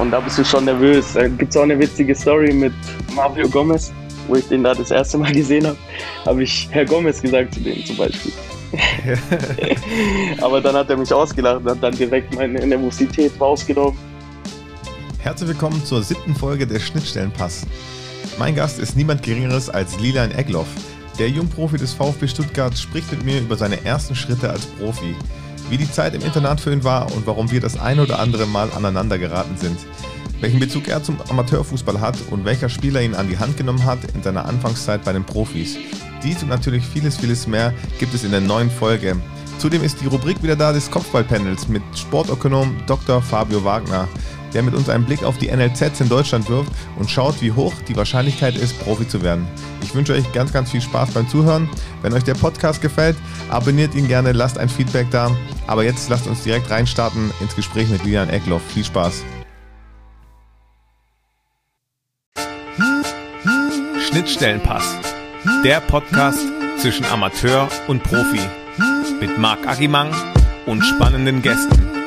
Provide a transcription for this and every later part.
Und da bist du schon nervös. Da gibt es auch eine witzige Story mit Mario Gomez, wo ich den da das erste Mal gesehen habe, habe ich Herr Gomez gesagt zu dem zum Beispiel. Aber dann hat er mich ausgelacht und hat dann direkt meine Nervosität rausgenommen. Herzlich willkommen zur siebten Folge des Schnittstellenpass. Mein Gast ist niemand Geringeres als Lilan Egloff. Der Jungprofi des VfB Stuttgart spricht mit mir über seine ersten Schritte als Profi, wie die Zeit im Internat für ihn war und warum wir das ein oder andere Mal aneinander geraten sind, welchen Bezug er zum Amateurfußball hat und welcher Spieler ihn an die Hand genommen hat in seiner Anfangszeit bei den Profis. Dies und natürlich vieles, vieles mehr gibt es in der neuen Folge. Zudem ist die Rubrik wieder da des Kopfballpanels mit Sportökonom Dr. Fabio Wagner der mit uns einen Blick auf die NLZs in Deutschland wirft und schaut, wie hoch die Wahrscheinlichkeit ist, Profi zu werden. Ich wünsche euch ganz, ganz viel Spaß beim Zuhören. Wenn euch der Podcast gefällt, abonniert ihn gerne, lasst ein Feedback da. Aber jetzt lasst uns direkt reinstarten ins Gespräch mit Lilian Eckloff. Viel Spaß. Schnittstellenpass. Der Podcast zwischen Amateur und Profi. Mit Marc Agimang und spannenden Gästen.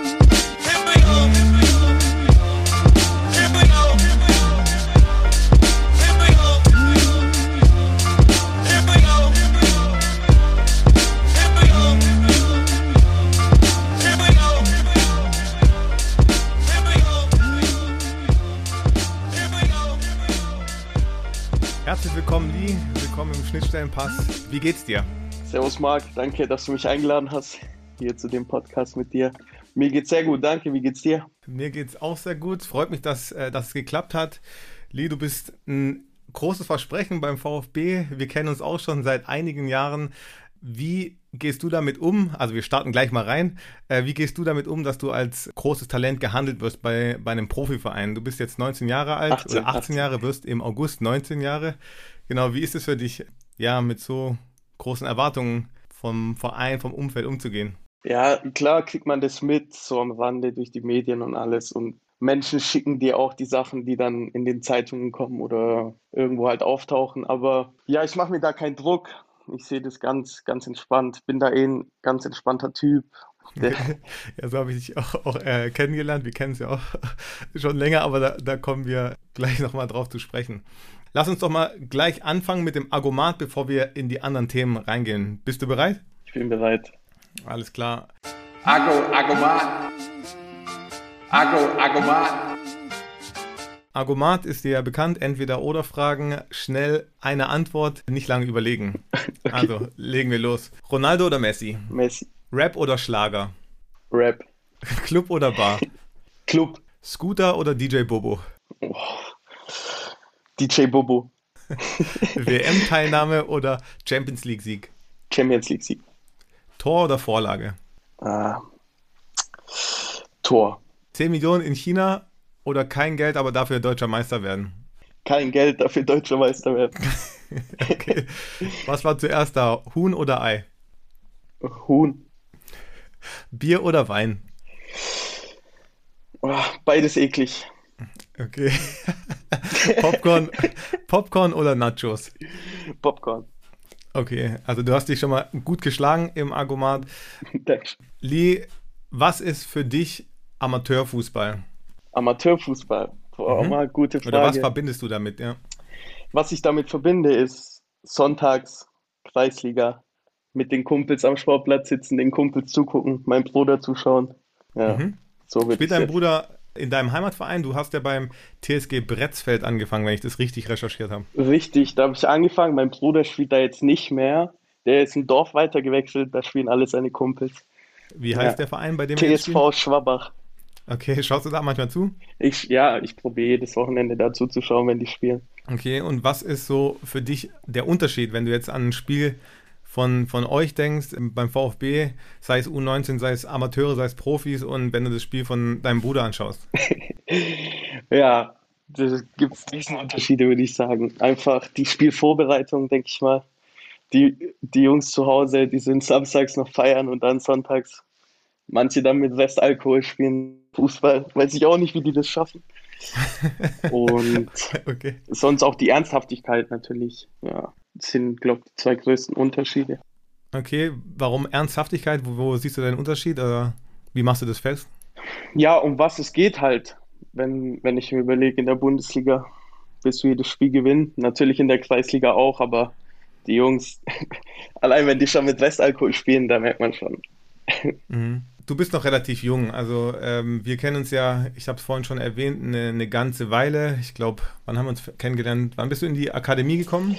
Schnittstellenpass. Wie geht's dir? Servus Marc, danke, dass du mich eingeladen hast hier zu dem Podcast mit dir. Mir geht's sehr gut, danke. Wie geht's dir? Mir geht's auch sehr gut. Freut mich, dass, äh, dass es geklappt hat. Lee, du bist ein großes Versprechen beim VfB. Wir kennen uns auch schon seit einigen Jahren. Wie gehst du damit um? Also wir starten gleich mal rein. Äh, wie gehst du damit um, dass du als großes Talent gehandelt wirst bei, bei einem Profiverein? Du bist jetzt 19 Jahre alt 18, oder 18, 18 Jahre, wirst im August 19 Jahre. Genau, wie ist es für dich, ja, mit so großen Erwartungen vom Verein, vom Umfeld umzugehen? Ja, klar kriegt man das mit, so am Rande durch die Medien und alles. Und Menschen schicken dir auch die Sachen, die dann in den Zeitungen kommen oder irgendwo halt auftauchen. Aber ja, ich mache mir da keinen Druck. Ich sehe das ganz, ganz entspannt. Bin da eh ein ganz entspannter Typ. Ja, so habe ich dich auch, auch äh, kennengelernt. Wir kennen es ja auch schon länger, aber da, da kommen wir gleich nochmal drauf zu sprechen. Lass uns doch mal gleich anfangen mit dem Argument, bevor wir in die anderen Themen reingehen. Bist du bereit? ich bin bereit. Alles klar. Ago, Agomat. Ago, Agomat. Argument ist dir ja bekannt, entweder oder Fragen, schnell eine Antwort, nicht lange überlegen. Also, legen wir los. Ronaldo oder Messi? Messi, Rap oder Schlager? Rap, Club oder Bar? Club, Scooter oder DJ Bobo? DJ Bobo, WM-Teilnahme oder Champions League-Sieg? Champions League Sieg. Tor oder Vorlage? Ah, Tor. 10 Millionen in China oder kein Geld, aber dafür deutscher Meister werden? Kein Geld, dafür deutscher Meister werden. Okay. Was war zuerst da? Huhn oder Ei? Huhn. Bier oder Wein? Oh, beides eklig. Okay. Popcorn, Popcorn oder Nachos? Popcorn. Okay, also du hast dich schon mal gut geschlagen im Argument. Dankeschön. Lee, was ist für dich Amateurfußball? Amateurfußball. Boah, auch Mhm. mal gute Oder was Frage. verbindest du damit? Ja. Was ich damit verbinde, ist sonntags Kreisliga mit den Kumpels am Sportplatz sitzen, den Kumpels zugucken, meinem Bruder zuschauen. Ja, Mhm. so wird Spielt dein jetzt. Bruder in deinem Heimatverein? Du hast ja beim TSG Bretzfeld angefangen, wenn ich das richtig recherchiert habe. Richtig, da habe ich angefangen. Mein Bruder spielt da jetzt nicht mehr. Der ist ein Dorf weiter gewechselt, da spielen alle seine Kumpels. Wie heißt Ja. der Verein, bei dem? TSV Schwabach. Okay, schaust du da manchmal zu? Ich, ja, ich probiere jedes Wochenende dazu zu schauen, wenn die spielen. Okay, und was ist so für dich der Unterschied, wenn du jetzt an ein Spiel von, von euch denkst, beim VfB, sei es U19, sei es Amateure, sei es Profis, und wenn du das Spiel von deinem Bruder anschaust? Ja, da gibt es Riesenunterschiede, würde ich sagen. Einfach die Spielvorbereitung, denke ich mal. Die, die Jungs zu Hause, die sind samstags noch feiern und dann sonntags. Manche dann mit Restalkohol spielen Fußball. Weiß ich auch nicht, wie die das schaffen. Und Okay. sonst auch die Ernsthaftigkeit natürlich. Ja, sind, glaube ich, die zwei größten Unterschiede. Okay, warum Ernsthaftigkeit? Wo, wo siehst du deinen Unterschied? Oder wie machst du das fest? Ja, um was es geht halt. wenn, wenn ich mir überlege, in der Bundesliga willst du jedes Spiel gewinnen. Natürlich in der Kreisliga auch, aber die Jungs, allein wenn die schon mit Restalkohol spielen, da merkt man schon. Mhm. Du bist noch relativ jung, also ähm, wir kennen uns ja, ich habe es vorhin schon erwähnt, eine, eine ganze Weile. Ich glaube, wann haben wir uns kennengelernt? Wann bist du in die Akademie gekommen?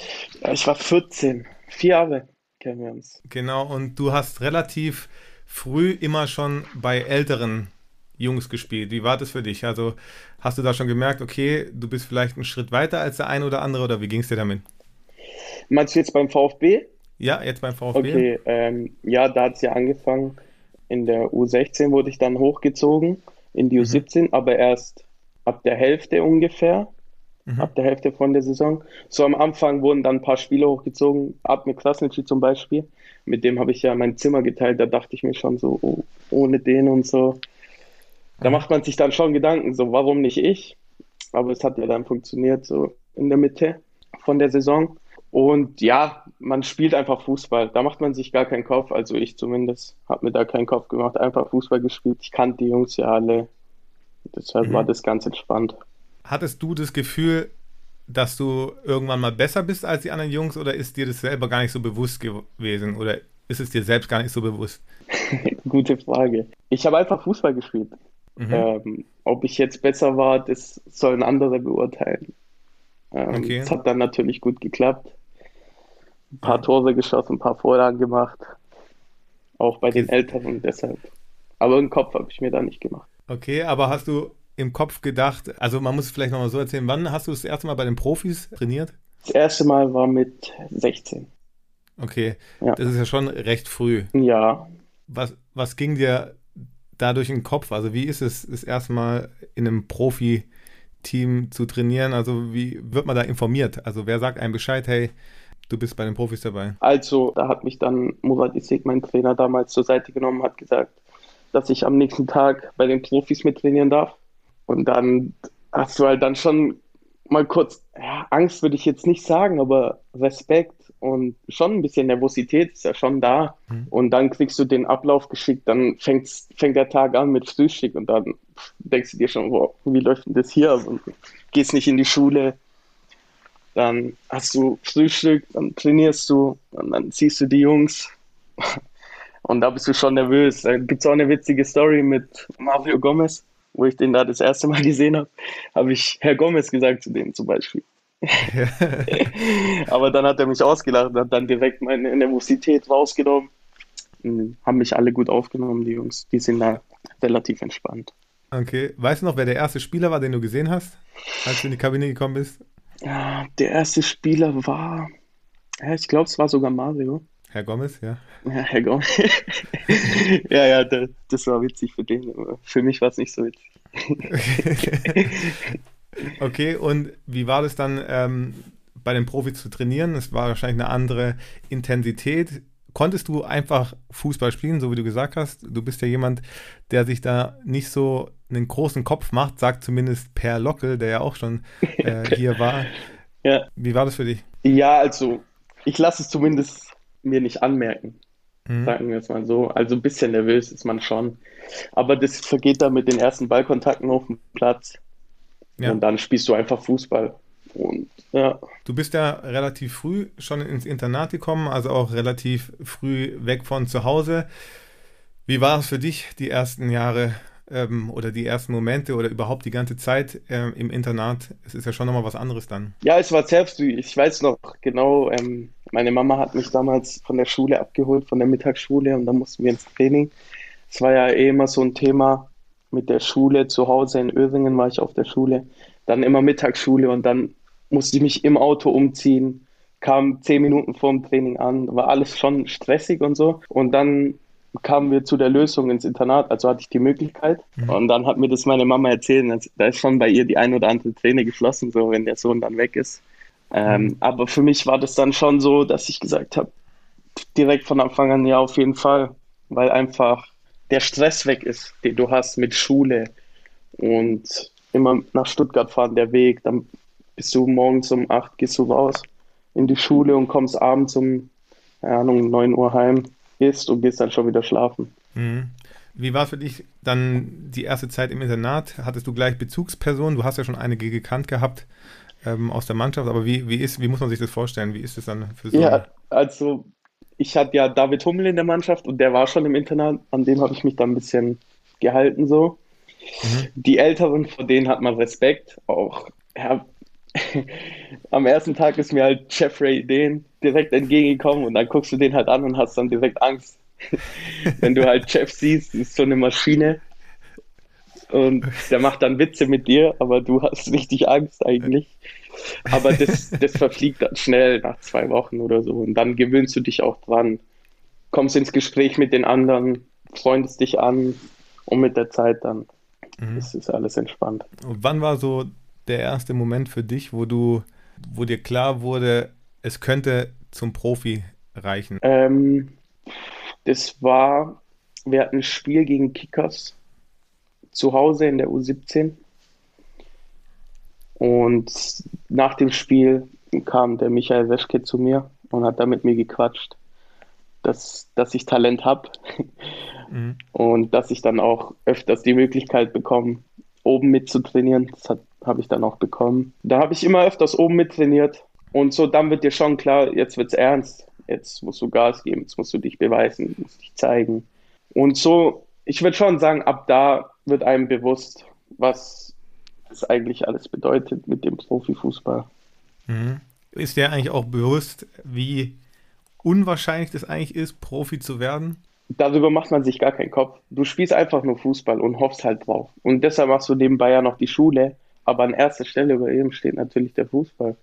Ich war 14, vier Jahre kennen wir uns. Genau, und du hast relativ früh immer schon bei älteren Jungs gespielt. Wie war das für dich? Also hast du da schon gemerkt, okay, du bist vielleicht einen Schritt weiter als der eine oder andere oder wie ging es dir damit? Meinst du jetzt beim VfB? Ja, jetzt beim VfB. Okay, ähm, ja, da hat es ja angefangen. In der U16 wurde ich dann hochgezogen in die U17, mhm. aber erst ab der Hälfte ungefähr. Mhm. Ab der Hälfte von der Saison. So am Anfang wurden dann ein paar Spieler hochgezogen, Admir Krasnitschi zum Beispiel. Mit dem habe ich ja mein Zimmer geteilt, da dachte ich mir schon so, oh, ohne den und so. Da mhm. macht man sich dann schon Gedanken, so warum nicht ich? Aber es hat ja dann funktioniert, so in der Mitte von der Saison. Und ja, man spielt einfach Fußball. Da macht man sich gar keinen Kopf. Also ich zumindest habe mir da keinen Kopf gemacht. Einfach Fußball gespielt. Ich kannte die Jungs ja alle. Deshalb mhm. war das ganz entspannt. Hattest du das Gefühl, dass du irgendwann mal besser bist als die anderen Jungs oder ist dir das selber gar nicht so bewusst gewesen oder ist es dir selbst gar nicht so bewusst? Gute Frage. Ich habe einfach Fußball gespielt. Mhm. Ähm, ob ich jetzt besser war, das sollen andere beurteilen. Ähm, okay. Es hat dann natürlich gut geklappt ein paar Tore geschossen, ein paar Vorlagen gemacht. Auch bei den Älteren deshalb. Aber im Kopf habe ich mir da nicht gemacht. Okay, aber hast du im Kopf gedacht, also man muss es vielleicht nochmal so erzählen, wann hast du das erste Mal bei den Profis trainiert? Das erste Mal war mit 16. Okay, ja. das ist ja schon recht früh. Ja. Was, was ging dir da durch den Kopf? Also wie ist es, das erste Mal in einem Profi-Team zu trainieren? Also wie wird man da informiert? Also wer sagt einem Bescheid, hey, Du bist bei den Profis dabei. Also, da hat mich dann Murat Isik, mein Trainer, damals zur Seite genommen, hat gesagt, dass ich am nächsten Tag bei den Profis mittrainieren darf. Und dann hast du halt dann schon mal kurz, ja, Angst würde ich jetzt nicht sagen, aber Respekt und schon ein bisschen Nervosität ist ja schon da. Mhm. Und dann kriegst du den Ablauf geschickt, dann fängt, fängt der Tag an mit Frühstück und dann denkst du dir schon, wow, wie läuft denn das hier? Und gehst nicht in die Schule, dann hast du Frühstück, dann trainierst du und dann siehst du die Jungs und da bist du schon nervös. Da gibt es auch eine witzige Story mit Mario Gomez, wo ich den da das erste Mal gesehen habe, habe ich Herr Gomez gesagt zu dem zum Beispiel. Aber dann hat er mich ausgelacht und hat dann direkt meine Nervosität rausgenommen. Und haben mich alle gut aufgenommen, die Jungs. Die sind da relativ entspannt. Okay. Weißt du noch, wer der erste Spieler war, den du gesehen hast, als du in die Kabine gekommen bist? Ja, der erste Spieler war, ja, ich glaube, es war sogar Mario. Herr Gomez, ja. Ja, Herr Gomez. ja, ja, das, das, war witzig für den, aber für mich war es nicht so witzig. okay, und wie war das dann ähm, bei den Profis zu trainieren? Es war wahrscheinlich eine andere Intensität konntest du einfach Fußball spielen, so wie du gesagt hast? Du bist ja jemand, der sich da nicht so einen großen Kopf macht, sagt zumindest Per Lockel, der ja auch schon äh, hier war. Ja. Wie war das für dich? Ja, also ich lasse es zumindest mir nicht anmerken. Mhm. Sagen wir es mal so. Also ein bisschen nervös ist man schon. Aber das vergeht dann mit den ersten Ballkontakten auf dem Platz. Ja. Und dann spielst du einfach Fußball. Und ja. Du bist ja relativ früh schon ins Internat gekommen, also auch relativ früh weg von zu Hause. Wie war es für dich, die ersten Jahre ähm, oder die ersten Momente oder überhaupt die ganze Zeit ähm, im Internat? Es ist ja schon nochmal was anderes dann. Ja, es war früh. Ich weiß noch genau, ähm, meine Mama hat mich damals von der Schule abgeholt, von der Mittagsschule und dann mussten wir ins Training. Es war ja eh immer so ein Thema mit der Schule. Zu Hause in Öhringen war ich auf der Schule. Dann immer Mittagsschule und dann musste ich mich im Auto umziehen, kam zehn Minuten vor dem Training an, war alles schon stressig und so. Und dann kamen wir zu der Lösung ins Internat, also hatte ich die Möglichkeit. Mhm. Und dann hat mir das meine Mama erzählt, da ist schon bei ihr die ein oder andere Träne geschlossen, so wenn der Sohn dann weg ist. Ähm, mhm. Aber für mich war das dann schon so, dass ich gesagt habe, direkt von Anfang an ja auf jeden Fall, weil einfach der Stress weg ist, den du hast mit Schule und immer nach Stuttgart fahren, der Weg, dann bist du morgens um 8 gehst du raus in die Schule und kommst abends um, keine Ahnung, 9 Uhr heim. isst und gehst dann schon wieder schlafen. Mhm. Wie war es für dich dann die erste Zeit im Internat? Hattest du gleich Bezugspersonen? Du hast ja schon einige gekannt gehabt ähm, aus der Mannschaft, aber wie, wie, ist, wie muss man sich das vorstellen? Wie ist es dann für so? Ja, also ich hatte ja David Hummel in der Mannschaft und der war schon im Internat, an dem habe ich mich dann ein bisschen gehalten so. Mhm. Die Älteren, vor denen hat man Respekt, auch ja, am ersten Tag ist mir halt Jeffrey den direkt entgegengekommen und dann guckst du den halt an und hast dann direkt Angst. Wenn du halt Jeff siehst, ist so eine Maschine und der macht dann Witze mit dir, aber du hast richtig Angst eigentlich. Aber das, das verfliegt dann schnell nach zwei Wochen oder so und dann gewöhnst du dich auch dran, kommst ins Gespräch mit den anderen, freundest dich an und mit der Zeit dann mhm. ist es alles entspannt. Und wann war so der erste Moment für dich, wo du, wo dir klar wurde, es könnte zum Profi reichen? Ähm, das war, wir hatten ein Spiel gegen Kickers zu Hause in der U17. Und nach dem Spiel kam der Michael Weschke zu mir und hat da mit mir gequatscht, dass, dass ich Talent habe mhm. und dass ich dann auch öfters die Möglichkeit bekomme, oben mitzutrainieren. Das habe ich dann auch bekommen. Da habe ich immer öfters oben mittrainiert und so dann wird dir schon klar, jetzt wird es ernst. Jetzt musst du Gas geben, jetzt musst du dich beweisen, musst dich zeigen. Und so, ich würde schon sagen, ab da wird einem bewusst, was das eigentlich alles bedeutet mit dem Profifußball. Mhm. Ist dir eigentlich auch bewusst, wie unwahrscheinlich das eigentlich ist, Profi zu werden? Darüber macht man sich gar keinen Kopf. Du spielst einfach nur Fußball und hoffst halt drauf. Und deshalb machst du nebenbei ja noch die Schule. Aber an erster Stelle bei ihm steht natürlich der Fußball.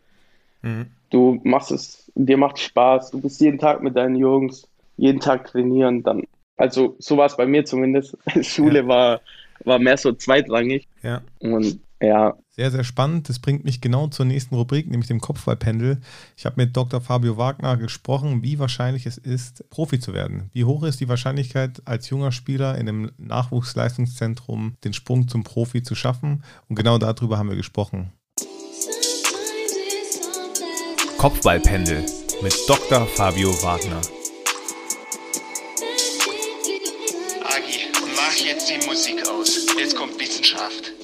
Mhm. Du machst es, dir macht Spaß, du bist jeden Tag mit deinen Jungs, jeden Tag trainieren, dann, also so war es bei mir zumindest. Schule ja. war, war mehr so zweitrangig. Ja. Und ja. Sehr, sehr spannend. Das bringt mich genau zur nächsten Rubrik, nämlich dem Kopfballpendel. Ich habe mit Dr. Fabio Wagner gesprochen, wie wahrscheinlich es ist, Profi zu werden. Wie hoch ist die Wahrscheinlichkeit, als junger Spieler in einem Nachwuchsleistungszentrum den Sprung zum Profi zu schaffen? Und genau darüber haben wir gesprochen. Kopfballpendel mit Dr. Fabio Wagner. Agi, mach jetzt die Musik aus. Jetzt kommt Wissenschaft.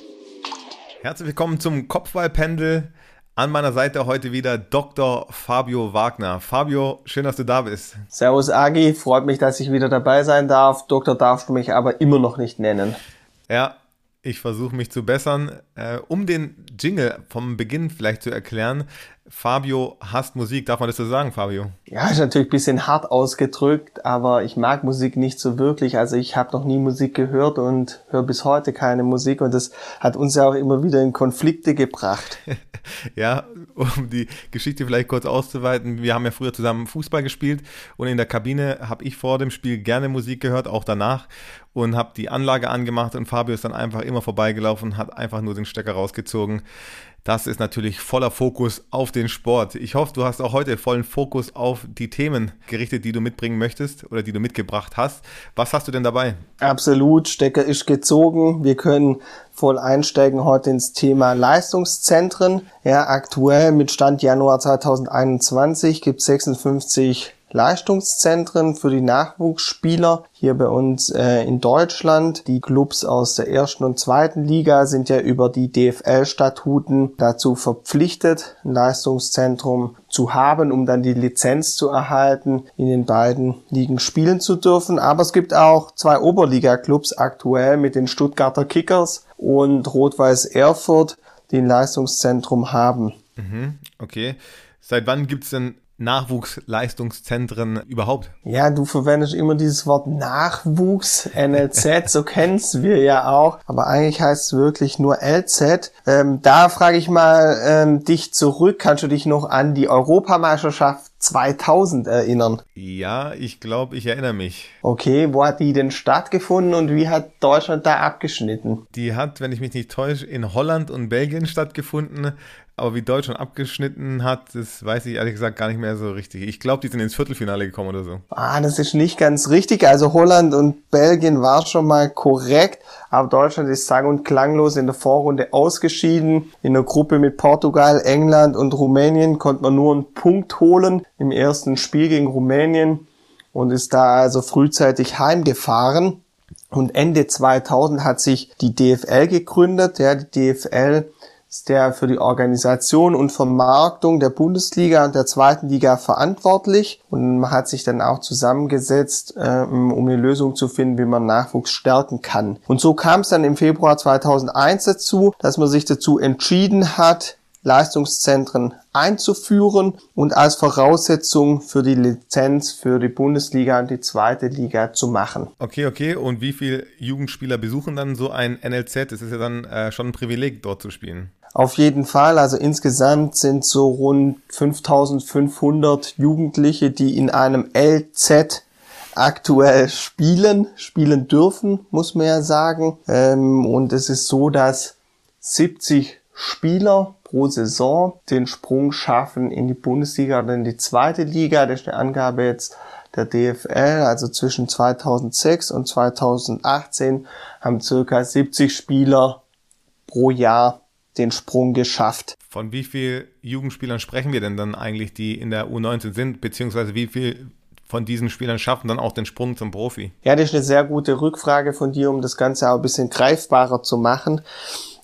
Herzlich willkommen zum Kopfballpendel. An meiner Seite heute wieder Dr. Fabio Wagner. Fabio, schön, dass du da bist. Servus Agi, freut mich, dass ich wieder dabei sein darf. Doktor darfst du mich aber immer noch nicht nennen. Ja, ich versuche mich zu bessern. Äh, um den Jingle vom Beginn vielleicht zu erklären, Fabio hasst Musik. Darf man das so sagen, Fabio? Ja, ist natürlich ein bisschen hart ausgedrückt, aber ich mag Musik nicht so wirklich. Also ich habe noch nie Musik gehört und höre bis heute keine Musik und das hat uns ja auch immer wieder in Konflikte gebracht. ja, um die Geschichte vielleicht kurz auszuweiten. Wir haben ja früher zusammen Fußball gespielt und in der Kabine habe ich vor dem Spiel gerne Musik gehört, auch danach und habe die Anlage angemacht und Fabio ist dann einfach immer vorbeigelaufen und hat einfach nur den Stecker rausgezogen. Das ist natürlich voller Fokus auf den Sport. Ich hoffe, du hast auch heute vollen Fokus auf die Themen gerichtet, die du mitbringen möchtest oder die du mitgebracht hast. Was hast du denn dabei? Absolut, Stecker ist gezogen. Wir können voll einsteigen heute ins Thema Leistungszentren. Ja, aktuell mit Stand Januar 2021 gibt es 56 Leistungszentren für die Nachwuchsspieler hier bei uns äh, in Deutschland. Die Clubs aus der ersten und zweiten Liga sind ja über die DFL-Statuten dazu verpflichtet, ein Leistungszentrum zu haben, um dann die Lizenz zu erhalten, in den beiden Ligen spielen zu dürfen. Aber es gibt auch zwei Oberliga-Clubs aktuell mit den Stuttgarter Kickers und Rot-Weiß Erfurt, die ein Leistungszentrum haben. Mhm, okay. Seit wann gibt es denn Nachwuchsleistungszentren überhaupt? Ja, du verwendest immer dieses Wort Nachwuchs, NLZ, so kennst wir ja auch, aber eigentlich heißt es wirklich nur LZ. Ähm, da frage ich mal ähm, dich zurück, kannst du dich noch an die Europameisterschaft 2000 erinnern? Ja, ich glaube, ich erinnere mich. Okay, wo hat die denn stattgefunden und wie hat Deutschland da abgeschnitten? Die hat, wenn ich mich nicht täusche, in Holland und Belgien stattgefunden. Aber wie Deutschland abgeschnitten hat, das weiß ich ehrlich gesagt gar nicht mehr so richtig. Ich glaube, die sind ins Viertelfinale gekommen oder so. Ah, das ist nicht ganz richtig. Also Holland und Belgien war schon mal korrekt, aber Deutschland ist sang- und klanglos in der Vorrunde ausgeschieden. In der Gruppe mit Portugal, England und Rumänien konnte man nur einen Punkt holen im ersten Spiel gegen Rumänien. und ist da also frühzeitig heimgefahren. Und Ende 2000 hat sich die DFL gegründet. Ja, die DFL ist der für die Organisation und Vermarktung der Bundesliga und der zweiten Liga verantwortlich. Und man hat sich dann auch zusammengesetzt, ähm, um eine Lösung zu finden, wie man Nachwuchs stärken kann. Und so kam es dann im Februar 2001 dazu, dass man sich dazu entschieden hat, Leistungszentren einzuführen und als Voraussetzung für die Lizenz für die Bundesliga und die zweite Liga zu machen. Okay, okay. Und wie viele Jugendspieler besuchen dann so ein NLZ? Es ist ja dann äh, schon ein Privileg, dort zu spielen. Auf jeden Fall, also insgesamt sind so rund 5500 Jugendliche, die in einem LZ aktuell spielen, spielen dürfen, muss man ja sagen. Ähm, und es ist so, dass 70 Spieler pro Saison den Sprung schaffen in die Bundesliga oder in die zweite Liga. Das ist eine Angabe jetzt der DFL, also zwischen 2006 und 2018 haben circa 70 Spieler pro Jahr den Sprung geschafft. Von wie viel Jugendspielern sprechen wir denn dann eigentlich, die in der U19 sind, beziehungsweise wie viel von diesen Spielern schaffen dann auch den Sprung zum Profi? Ja, das ist eine sehr gute Rückfrage von dir, um das Ganze auch ein bisschen greifbarer zu machen.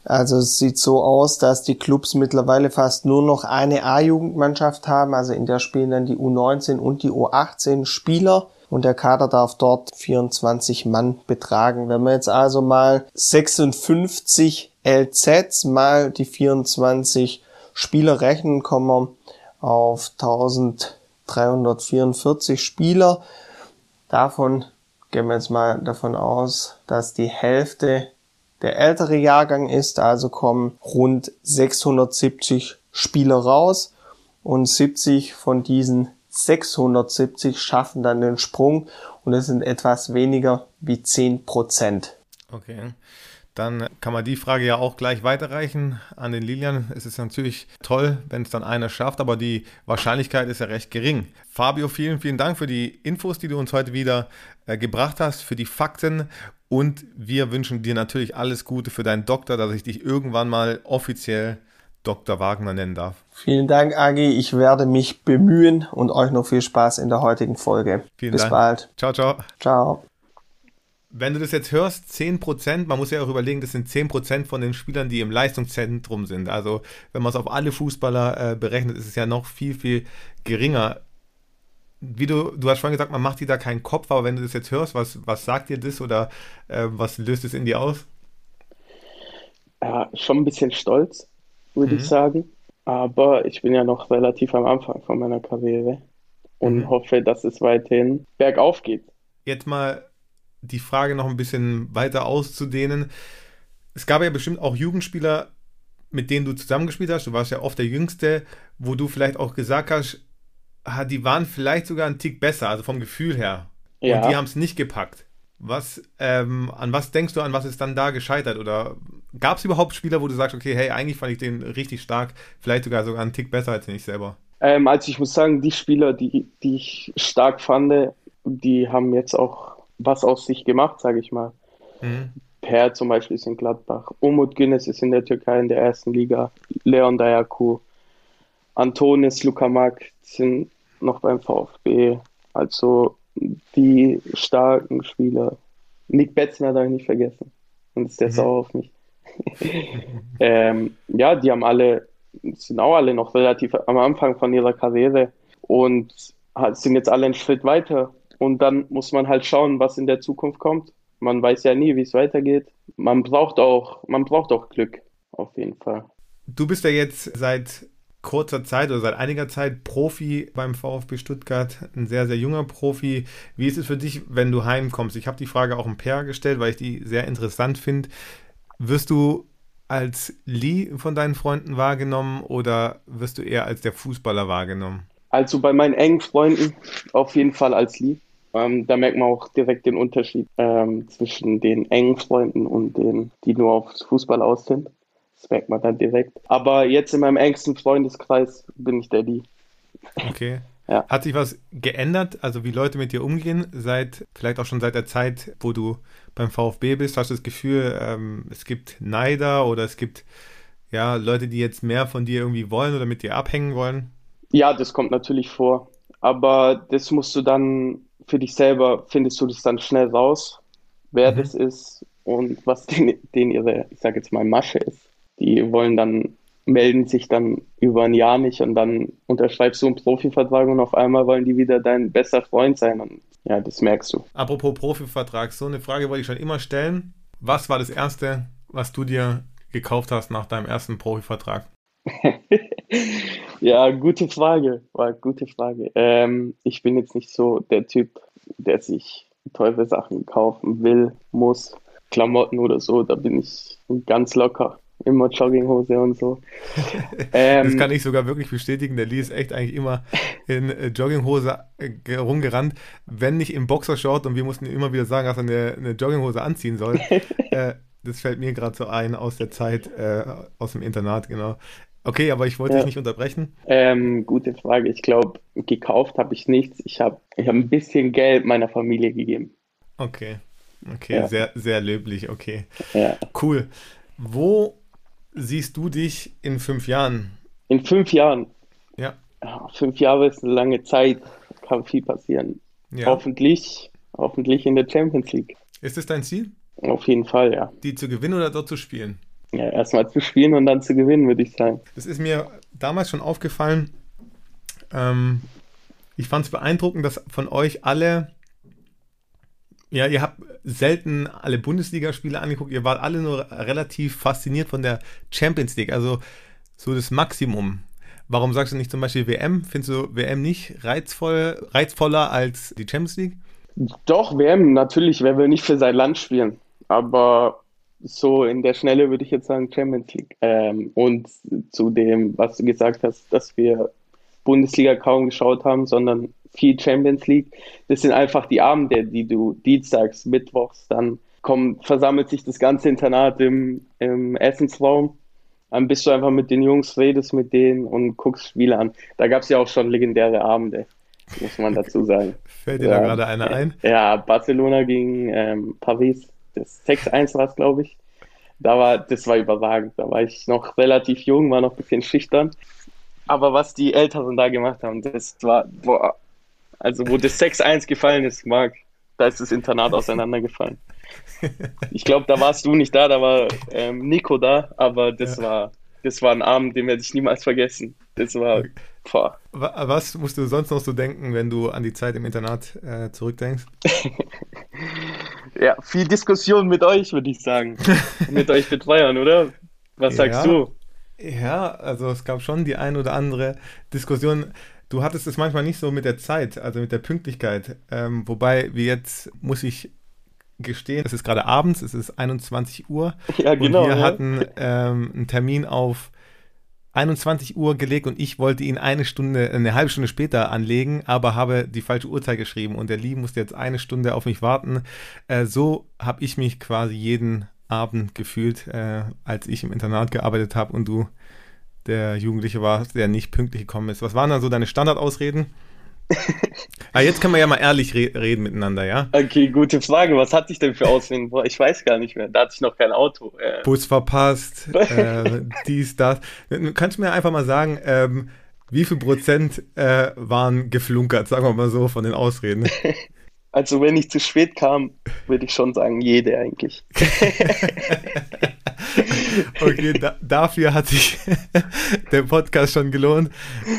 Also es sieht so aus, dass die Clubs mittlerweile fast nur noch eine A-Jugendmannschaft haben. Also in der spielen dann die U19 und die U18 Spieler. Und der Kader darf dort 24 Mann betragen. Wenn wir jetzt also mal 56 LZs mal die 24 Spieler rechnen, kommen wir auf 1344 Spieler. Davon gehen wir jetzt mal davon aus, dass die Hälfte der ältere Jahrgang ist, also kommen rund 670 Spieler raus und 70 von diesen 670 schaffen dann den Sprung und es sind etwas weniger wie 10 Prozent. Okay. Dann kann man die Frage ja auch gleich weiterreichen an den Lilian. Es ist natürlich toll, wenn es dann einer schafft, aber die Wahrscheinlichkeit ist ja recht gering. Fabio, vielen, vielen Dank für die Infos, die du uns heute wieder äh, gebracht hast, für die Fakten und wir wünschen dir natürlich alles Gute für deinen Doktor, dass ich dich irgendwann mal offiziell Dr. Wagner nennen darf. Vielen Dank, Agi. Ich werde mich bemühen und euch noch viel Spaß in der heutigen Folge. Vielen Bis Dank. bald. Ciao, ciao. Ciao. Wenn du das jetzt hörst, 10%, man muss ja auch überlegen, das sind 10% von den Spielern, die im Leistungszentrum sind. Also wenn man es auf alle Fußballer äh, berechnet, ist es ja noch viel, viel geringer wie du, du hast vorhin gesagt, man macht dir da keinen Kopf, aber wenn du das jetzt hörst, was, was sagt dir das oder äh, was löst es in dir aus? Ja, schon ein bisschen stolz, würde Mhm. ich sagen. Aber ich bin ja noch relativ am Anfang von meiner Karriere und Mhm. hoffe, dass es weiterhin bergauf geht. Jetzt mal die Frage noch ein bisschen weiter auszudehnen. Es gab ja bestimmt auch Jugendspieler, mit denen du zusammengespielt hast. Du warst ja oft der Jüngste, wo du vielleicht auch gesagt hast, die waren vielleicht sogar einen Tick besser, also vom Gefühl her. Ja. Und die haben es nicht gepackt. Was, ähm, an was denkst du, an was ist dann da gescheitert? Oder gab es überhaupt Spieler, wo du sagst, okay, hey, eigentlich fand ich den richtig stark, vielleicht sogar sogar einen Tick besser als ich selber? Ähm, also ich muss sagen, die Spieler, die, die ich stark fand, die haben jetzt auch was aus sich gemacht, sage ich mal. Mhm. Per zum Beispiel ist in Gladbach, Umut Günes ist in der Türkei in der ersten Liga, Leon Dayaku, Antonis Lukamak sind noch beim VfB. Also die starken Spieler. Nick Betzner darf ich nicht vergessen. Und ist der Mhm. sauer auf mich. ähm, ja, die haben alle, sind auch alle noch relativ am Anfang von ihrer Karriere und sind jetzt alle einen Schritt weiter. Und dann muss man halt schauen, was in der Zukunft kommt. Man weiß ja nie, wie es weitergeht. Man braucht auch, man braucht auch Glück, auf jeden Fall. Du bist ja jetzt seit kurzer Zeit oder seit einiger Zeit Profi beim VfB Stuttgart, ein sehr, sehr junger Profi. Wie ist es für dich, wenn du heimkommst? Ich habe die Frage auch im Per gestellt, weil ich die sehr interessant finde. Wirst du als Lee von deinen Freunden wahrgenommen oder wirst du eher als der Fußballer wahrgenommen? Also bei meinen engen Freunden auf jeden Fall als lieb. Ähm, da merkt man auch direkt den Unterschied ähm, zwischen den engen Freunden und den, die nur aufs Fußball aus sind. Das merkt man dann direkt. Aber jetzt in meinem engsten Freundeskreis bin ich der die. Okay. Ja. Hat sich was geändert, also wie Leute mit dir umgehen, seit, vielleicht auch schon seit der Zeit, wo du beim VfB bist? Hast du das Gefühl, ähm, es gibt Neider oder es gibt ja Leute, die jetzt mehr von dir irgendwie wollen oder mit dir abhängen wollen? Ja, das kommt natürlich vor. Aber das musst du dann für dich selber findest du das dann schnell raus, wer Mhm. das ist und was den, den ihre, ich sage jetzt mal, Masche ist. Die wollen dann, melden sich dann über ein Jahr nicht und dann unterschreibst du einen Profivertrag und auf einmal wollen die wieder dein bester Freund sein und ja, das merkst du. Apropos Profivertrag, so eine Frage wollte ich schon immer stellen. Was war das Erste, was du dir gekauft hast nach deinem ersten Profivertrag? Ja, gute Frage. War gute Frage. Ähm, ich bin jetzt nicht so der Typ, der sich teure Sachen kaufen will, muss, Klamotten oder so. Da bin ich ganz locker. Immer Jogginghose und so. Das Ähm, kann ich sogar wirklich bestätigen. Der Lee ist echt eigentlich immer in äh, Jogginghose äh, rumgerannt, wenn nicht im Boxershort und wir mussten ihm immer wieder sagen, dass er eine, eine Jogginghose anziehen soll. äh, das fällt mir gerade so ein aus der Zeit, äh, aus dem Internat, genau. Okay, aber ich wollte Ja. dich nicht unterbrechen. ähm, gute Frage. Ich glaube, gekauft habe ich nichts. Ich habe ich hab ein bisschen Geld meiner Familie gegeben. Okay, okay, Ja. sehr, sehr löblich, okay. Ja. Cool. Wo siehst du dich in fünf Jahren? In fünf Jahren. Ja, Ja, fünf Jahre ist eine lange Zeit. Kann viel passieren. ja. Hoffentlich, hoffentlich in der Champions League. Ist es dein Ziel, Auf jeden Fall, ja. die zu gewinnen oder dort zu spielen? Ja, erstmal zu spielen und dann zu gewinnen, würde ich sagen. Das ist mir damals schon aufgefallen. Ähm, ich fand es beeindruckend, dass von euch alle, ja, ihr habt selten alle Bundesligaspiele angeguckt, ihr wart alle nur relativ fasziniert von der Champions League, also so das Maximum. Warum sagst du nicht zum Beispiel WM? Findest du WM nicht reizvoll, reizvoller als die Champions League? Doch, WM, natürlich, wer will nicht für sein Land spielen. Aber so in der Schnelle würde ich jetzt sagen Champions League. Ähm, und zu dem, was du gesagt hast, dass wir Bundesliga kaum geschaut haben, sondern viel Champions League. Das sind einfach die Abende, die du dienstags, mittwochs, dann kommt, versammelt sich das ganze Internat im, im Essensraum. Dann bist du einfach mit den Jungs, redest mit denen und guckst Spiele an. Da gab es ja auch schon legendäre Abende, muss man dazu sagen. Fällt dir da Ja. gerade einer ein? Ja, Barcelona gegen ähm, Paris, das 6-1 war es, glaube ich. Da war, das war überragend. Da war ich noch relativ jung, war noch ein bisschen schüchtern. Aber was die Älteren da gemacht haben, das war, boah, also wo das 6-1 gefallen ist, Marc, da ist das Internat auseinandergefallen. Ich glaube, da warst du nicht da, da war ähm, Nico da, aber das war, das war ein Abend, den werde ich niemals vergessen. Das war, boah. Wa- Was musst du sonst noch so denken, wenn du an die Zeit im Internat äh, zurückdenkst? Ja, viel Diskussion mit euch, würde ich sagen. mit euch Betreuern, oder? Was sagst Ja. du? Ja, also es gab schon die ein oder andere Diskussion. Du hattest es manchmal nicht so mit der Zeit, also mit der Pünktlichkeit. Ähm, wobei wir jetzt, muss ich gestehen, es ist gerade abends, es ist 21 Uhr. Ja, genau. und wir ja. hatten ähm, einen Termin auf 21 Uhr gelegt und ich wollte ihn eine Stunde, eine halbe Stunde später anlegen, aber habe die falsche Uhrzeit geschrieben und der Lee musste jetzt eine Stunde auf mich warten. Äh, so habe ich mich quasi jeden Abend gefühlt, äh, als ich im Internat gearbeitet habe und du der Jugendliche warst, der nicht pünktlich gekommen ist. Was waren dann so deine Standardausreden? Ah, jetzt können wir ja mal ehrlich re reden miteinander, ja? Okay, gute Frage. Was hatte ich denn für Aussehen? Boah, ich weiß gar nicht mehr. Da hatte ich noch kein Auto. Äh, Bus verpasst, äh, dies, das. Kannst du mir einfach mal sagen, ähm, wie viel Prozent äh, waren geflunkert, sagen wir mal so, von den Ausreden? also, wenn ich zu spät kam, würde ich schon sagen, jede eigentlich. Okay, da, dafür hat sich der Podcast schon gelohnt.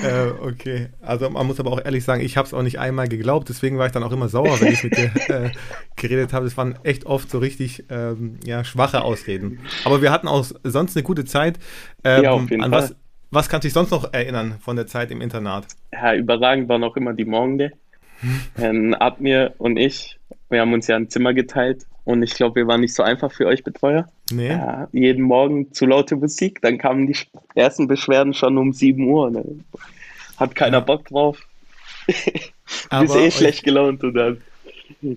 Äh, okay, also man muss aber auch ehrlich sagen, ich habe es auch nicht einmal geglaubt, deswegen war ich dann auch immer sauer, wenn ich mit dir äh, geredet habe. Es waren echt oft so richtig ähm, ja, schwache Ausreden. Aber wir hatten auch sonst eine gute Zeit. Ähm, Ja, auf jeden an Fall. was, was kannst du dich sonst noch erinnern von der Zeit im Internat? Ja, überragend waren auch immer die Morgende. Ähm, Admir und ich, wir haben uns ja ein Zimmer geteilt und ich glaube, wir waren nicht so einfach für euch Betreuer. Nee? Ja, jeden Morgen zu laute Musik, dann kamen die ersten Beschwerden schon um 7 Uhr. Ne? Hat keiner Bock drauf. bist Aber eh schlecht gelaunt und dann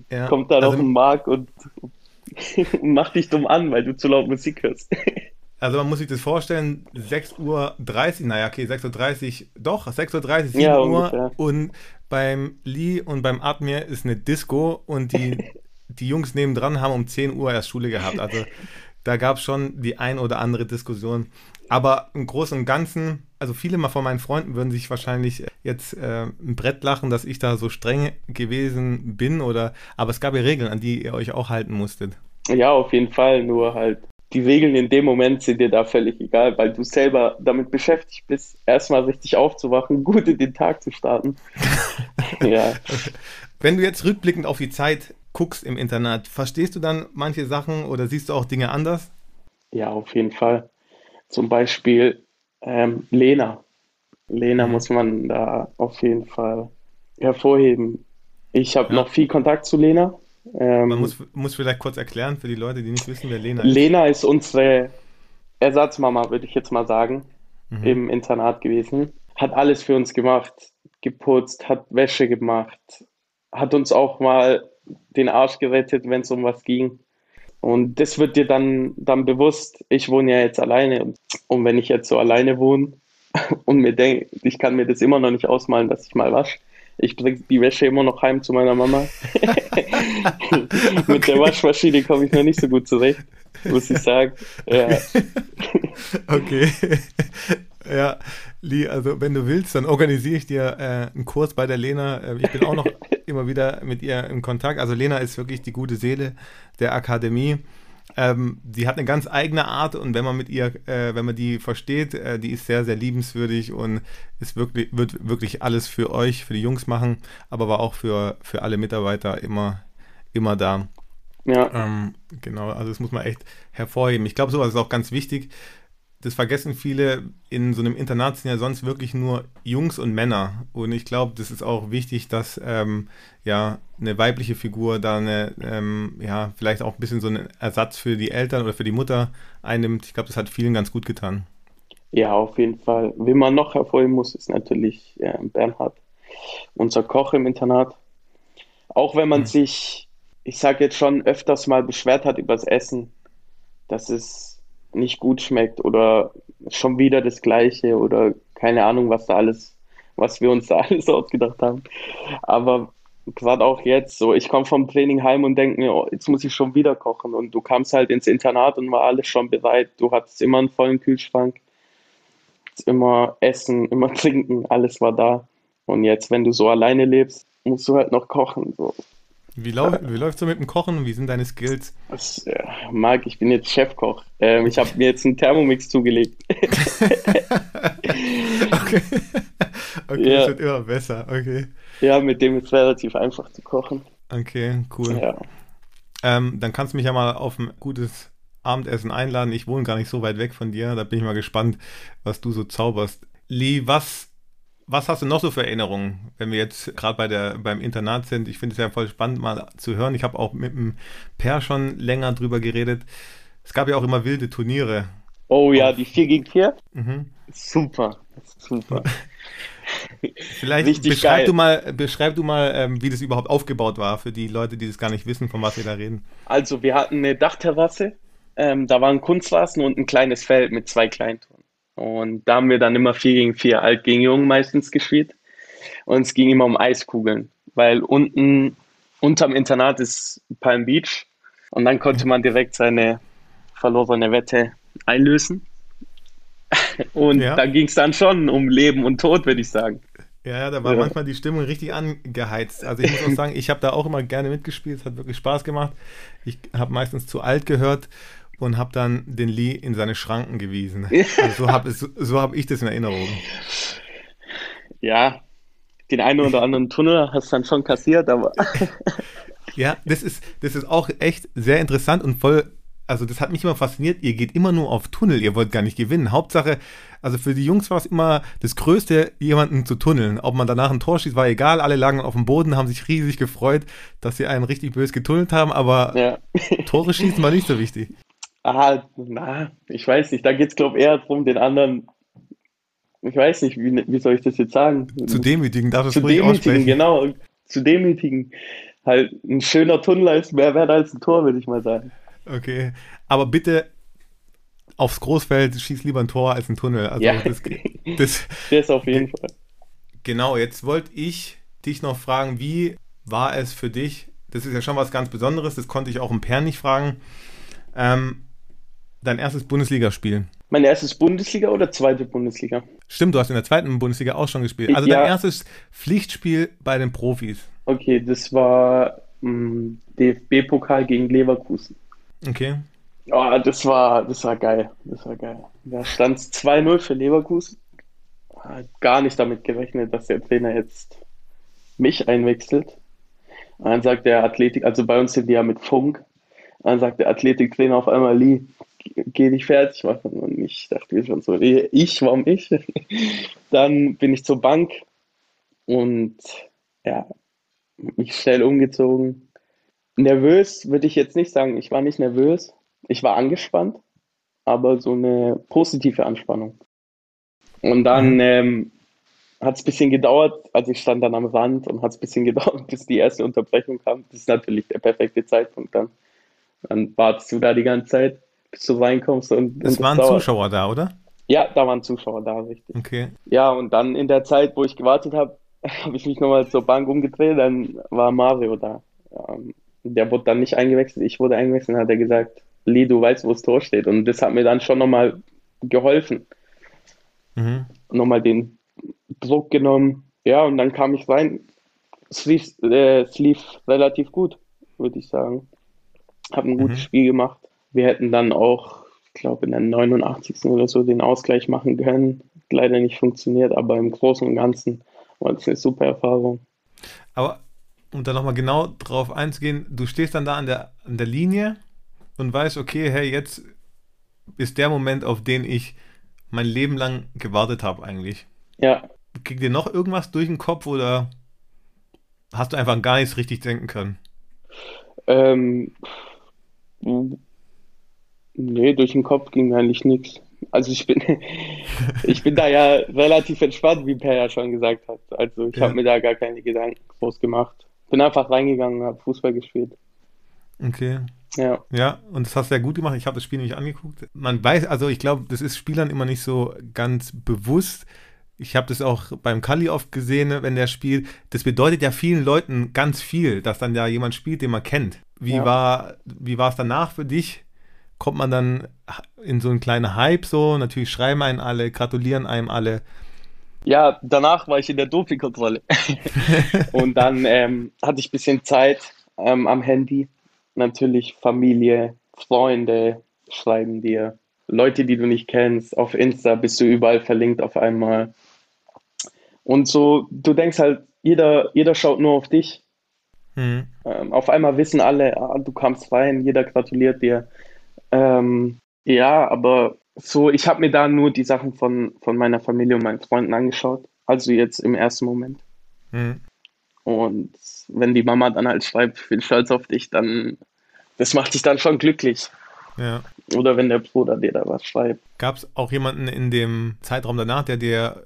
Ja, kommt da noch also- ein Mark und, und macht dich dumm an, weil du zu laut Musik hörst. Also man muss sich das vorstellen, 6.30 Uhr, naja, okay, 6.30 Uhr, doch, 6.30 Uhr, 7 Ja, Uhr ungefähr. und beim Lee und beim Admir ist eine Disco und die, die Jungs nebendran haben um 10 Uhr erst Schule gehabt. Also da gab es schon die ein oder andere Diskussion. Aber im Großen und Ganzen, also viele mal von meinen Freunden würden sich wahrscheinlich jetzt äh, ein Brett lachen, dass ich da so streng gewesen bin oder aber es gab ja Regeln, an die ihr euch auch halten musstet. Ja, auf jeden Fall. Nur halt die Regeln in dem Moment sind dir da völlig egal, weil du selber damit beschäftigt bist, erstmal richtig aufzuwachen, gut in den Tag zu starten. ja. Wenn du jetzt rückblickend auf die Zeit guckst im Internat, verstehst du dann manche Sachen oder siehst du auch Dinge anders? Ja, auf jeden Fall. Zum Beispiel ähm, Lena. Lena mhm. muss man da auf jeden Fall hervorheben. Ich habe ja. noch viel Kontakt zu Lena. Ähm, Man muss, muss vielleicht kurz erklären für die Leute, die nicht wissen, wer Lena ist. Lena ist unsere Ersatzmama, würde ich jetzt mal sagen, mhm. im Internat gewesen. Hat alles für uns gemacht, geputzt, hat Wäsche gemacht, hat uns auch mal den Arsch gerettet, wenn es um was ging. Und das wird dir dann, dann bewusst, ich wohne ja jetzt alleine. Und wenn ich jetzt so alleine wohne und mir denke, ich kann mir das immer noch nicht ausmalen, dass ich mal wasche, ich bringe die Wäsche immer noch heim zu meiner Mama. Mit okay. der Waschmaschine komme ich noch nicht so gut zurecht, muss ich sagen. Ja. okay. Ja, Lee, also wenn du willst, dann organisiere ich dir äh, einen Kurs bei der Lena. Äh, ich bin auch noch immer wieder mit ihr in Kontakt. Also Lena ist wirklich die gute Seele der Akademie. Ähm, die hat eine ganz eigene Art und wenn man mit ihr, äh, wenn man die versteht, äh, die ist sehr, sehr liebenswürdig und ist wirklich, wird wirklich alles für euch, für die Jungs machen, aber war auch für, für alle Mitarbeiter immer, immer da. Ja. Ähm, genau, also das muss man echt hervorheben. Ich glaube, sowas ist auch ganz wichtig das vergessen viele, in so einem Internat sind ja sonst wirklich nur Jungs und Männer. Und ich glaube, das ist auch wichtig, dass ähm, ja eine weibliche Figur da eine, ähm, ja, vielleicht auch ein bisschen so einen Ersatz für die Eltern oder für die Mutter einnimmt. Ich glaube, das hat vielen ganz gut getan. Ja, auf jeden Fall. Wen man noch hervorheben muss, ist natürlich äh, Bernhard, unser Koch im Internat. Auch wenn man mhm. sich, ich sage jetzt schon, öfters mal beschwert hat über das Essen, das ist nicht gut schmeckt oder schon wieder das Gleiche oder keine Ahnung, was da alles, was wir uns da alles ausgedacht haben. Aber gerade auch jetzt, so ich komme vom Training heim und denke mir, oh, jetzt muss ich schon wieder kochen. Und du kamst halt ins Internat und war alles schon bereit. Du hattest immer einen vollen Kühlschrank, immer Essen, immer Trinken, alles war da. Und jetzt, wenn du so alleine lebst, musst du halt noch kochen. So. Wie, lau wie läuft so mit dem Kochen? Wie sind deine Skills? Das, äh, Marc, ich bin jetzt Chefkoch. Ähm, ich habe mir jetzt einen Thermomix zugelegt. okay. Okay, ja. das wird immer besser. Okay. Ja, mit dem ist es relativ einfach zu kochen. Okay, cool. Ja. Ähm, dann kannst du mich ja mal auf ein gutes Abendessen einladen. Ich wohne gar nicht so weit weg von dir. Da bin ich mal gespannt, was du so zauberst. Lee, was was hast du noch so für Erinnerungen, wenn wir jetzt gerade bei der, beim Internat sind? Ich finde es ja voll spannend mal zu hören. Ich habe auch mit dem Per schon länger drüber geredet. Es gab ja auch immer wilde Turniere. Oh ja, die 4 gegen 4? Mhm. Super, super. Vielleicht Richtig beschreib geil. du mal, beschreib du mal ähm, wie das überhaupt aufgebaut war für die Leute, die das gar nicht wissen, von was wir da reden. Also, wir hatten eine Dachterrasse, ähm, da war ein Kunstrasen und ein kleines Feld mit zwei Kleintoren. Und da haben wir dann immer 4 gegen 4 alt gegen jung meistens gespielt. Und es ging immer um Eiskugeln, weil unten unterm Internat ist Palm Beach und dann konnte man direkt seine verlorene Wette einlösen. Und ja. da ging es dann schon um Leben und Tod, würde ich sagen. Ja, da war ja. manchmal die Stimmung richtig angeheizt. Also ich muss auch sagen, ich habe da auch immer gerne mitgespielt, es hat wirklich Spaß gemacht. Ich habe meistens zu alt gehört und habe dann den Lee in seine Schranken gewiesen. Also so habe so hab ich das in Erinnerung. Ja, den einen oder anderen Tunnel hast du dann schon kassiert, aber. ja, das ist, das ist auch echt sehr interessant und voll. Also, das hat mich immer fasziniert. Ihr geht immer nur auf Tunnel, ihr wollt gar nicht gewinnen. Hauptsache, also für die Jungs war es immer das Größte, jemanden zu tunneln. Ob man danach ein Tor schießt, war egal. Alle lagen auf dem Boden, haben sich riesig gefreut, dass sie einen richtig bös getunnelt haben, aber ja. Tore schießen war nicht so wichtig. Ah, na, ich weiß nicht. Da geht es, glaube ich, eher darum, den anderen, ich weiß nicht, wie, wie soll ich das jetzt sagen? Zu demütigen, darf es Zu demütigen, aussprechen. genau. Zu demütigen. Halt, ein schöner Tunnel ist mehr wert als ein Tor, würde ich mal sagen. Okay. Aber bitte aufs Großfeld schieß lieber ein Tor als ein Tunnel. Also ja. das, das, das auf jeden Fall. Genau, jetzt wollte ich dich noch fragen, wie war es für dich? Das ist ja schon was ganz Besonderes, das konnte ich auch im Per nicht fragen. Ähm, dein erstes Bundesligaspiel. Mein erstes Bundesliga oder zweite Bundesliga? Stimmt, du hast in der zweiten Bundesliga auch schon gespielt. Also Ja. dein erstes Pflichtspiel bei den Profis. Okay, das war mh, DFB-Pokal gegen Leverkusen. Okay. Oh, das war, das war geil. Das war geil. Da stand es 2-0 für Leverkusen. Hat Gar nicht damit gerechnet, dass der Trainer jetzt mich einwechselt. Dann sagt der Athletik, also bei uns sind die ja mit Funk. Dann sagt der Athletiktrainer auf einmal, Lee, geh dich fertig machen. Und ich dachte mir schon so, ich, warum ich? Dann bin ich zur Bank und ja, mich schnell umgezogen. Nervös würde ich jetzt nicht sagen. Ich war nicht nervös. Ich war angespannt, aber so eine positive Anspannung. Und dann ähm, hat es ein bisschen gedauert, also ich stand dann am Rand und hat es ein bisschen gedauert, bis die erste Unterbrechung kam. Das ist natürlich der perfekte Zeitpunkt dann. Dann wartest du da die ganze Zeit, bis du reinkommst und, Es und waren. Zuschauer da, oder? Ja, da waren Zuschauer da, richtig. Okay. Ja, und dann in der Zeit, wo ich gewartet habe, habe ich mich nochmal zur Bank umgedreht, dann war Mario da. Ähm, der wurde dann nicht eingewechselt, ich wurde eingewechselt, dann hat er gesagt, Lee, du weißt, wo das Tor steht. Und das hat mir dann schon nochmal geholfen. Mhm. Nochmal den Druck genommen. Ja, und dann kam ich rein. Es lief, äh, es lief relativ gut, würde ich sagen. Habe ein gutes Mhm. Spiel gemacht. Wir hätten dann auch, ich glaube, in der 89. oder so den Ausgleich machen können. Leider nicht funktioniert, aber im Großen und Ganzen war das eine super Erfahrung. Aber um da nochmal genau drauf einzugehen, du stehst dann da an der, an der Linie und weißt, okay, hey, jetzt ist der Moment, auf den ich mein Leben lang gewartet habe eigentlich. Ja, Kriegt dir noch irgendwas durch den Kopf oder hast du einfach gar nichts richtig denken können? ähm, nee, durch den Kopf ging eigentlich nichts. Also ich bin, ich bin da ja relativ entspannt, wie Per ja schon gesagt hat. Also ich Ja. habe mir da gar keine Gedanken groß gemacht. Bin einfach reingegangen, habe Fußball gespielt. Okay. Ja, Ja, und das hast du sehr gut gemacht. Ich habe das Spiel nämlich angeguckt. Man weiß, also ich glaube, das ist Spielern immer nicht so ganz bewusst. Ich habe das auch beim Kali oft gesehen, wenn der spielt. Das bedeutet ja vielen Leuten ganz viel, dass dann da jemand spielt, den man kennt. Wie Ja. war, wie war es danach für dich? Kommt man dann in so einen kleinen Hype so? Natürlich schreiben einen alle, gratulieren einem alle. ja, danach war ich in der Dopingkontrolle. Und dann ähm, hatte ich ein bisschen Zeit ähm, am Handy. Natürlich Familie, Freunde schreiben dir. Leute, die du nicht kennst. Auf Insta bist du überall verlinkt auf einmal. Und so, du denkst halt, jeder, jeder schaut nur auf dich. Hm. Ähm, auf einmal wissen alle, ah, du kamst rein, jeder gratuliert dir. Ähm, ja, aber so, ich habe mir da nur die Sachen von, von meiner Familie und meinen Freunden angeschaut. Also jetzt im ersten Moment. Hm. Und wenn die Mama dann halt schreibt, ich bin stolz auf dich, dann, das macht dich dann schon glücklich. Ja. Oder wenn der Bruder dir da was schreibt. Gab es auch jemanden in dem Zeitraum danach, der dir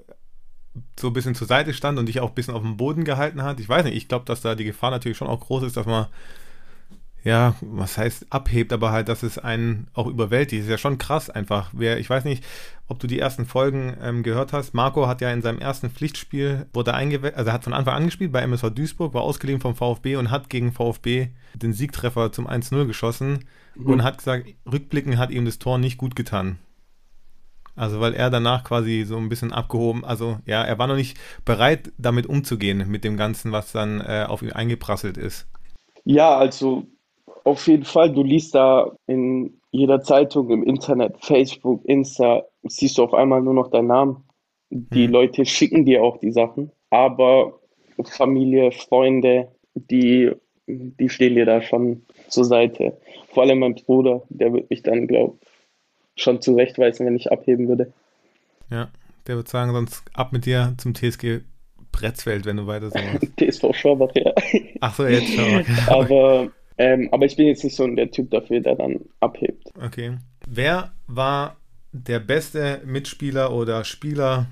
so ein bisschen zur Seite stand und dich auch ein bisschen auf dem Boden gehalten hat? Ich weiß nicht, ich glaube, dass da die Gefahr natürlich schon auch groß ist, dass man, ja, was heißt abhebt, aber halt, dass es einen auch überwältigt. Das ist ja schon krass einfach. Wer, ich weiß nicht, ob du die ersten Folgen ähm, gehört hast. Marco hat ja in seinem ersten Pflichtspiel, wurde eingewechselt, also er hat von Anfang an gespielt bei MSV Duisburg, war ausgeliehen vom VfB und hat gegen VfB den Siegtreffer zum 1-0 geschossen und hat gesagt, rückblickend hat ihm das Tor nicht gut getan. Also weil er danach quasi so ein bisschen abgehoben, also ja, er war noch nicht bereit, damit umzugehen, mit dem Ganzen, was dann äh, auf ihn eingeprasselt ist. Ja, also auf jeden Fall, du liest da in jeder Zeitung, im Internet, Facebook, Insta, siehst du auf einmal nur noch deinen Namen. Die Hm. Leute schicken dir auch die Sachen, aber Familie, Freunde, die, die stehen dir da schon zur Seite. Vor allem mein Bruder, der wird mich dann, glaube schon zurechtweisen, wenn ich abheben würde. Ja, der wird sagen, sonst ab mit dir zum TSG Bretzfeld, wenn du weiter so machst. TSV Schwabach, ja. Ach so, jetzt. Okay. Aber, ähm, aber ich bin jetzt nicht so der Typ dafür, der dann abhebt. okay. Wer war der beste Mitspieler oder Spieler,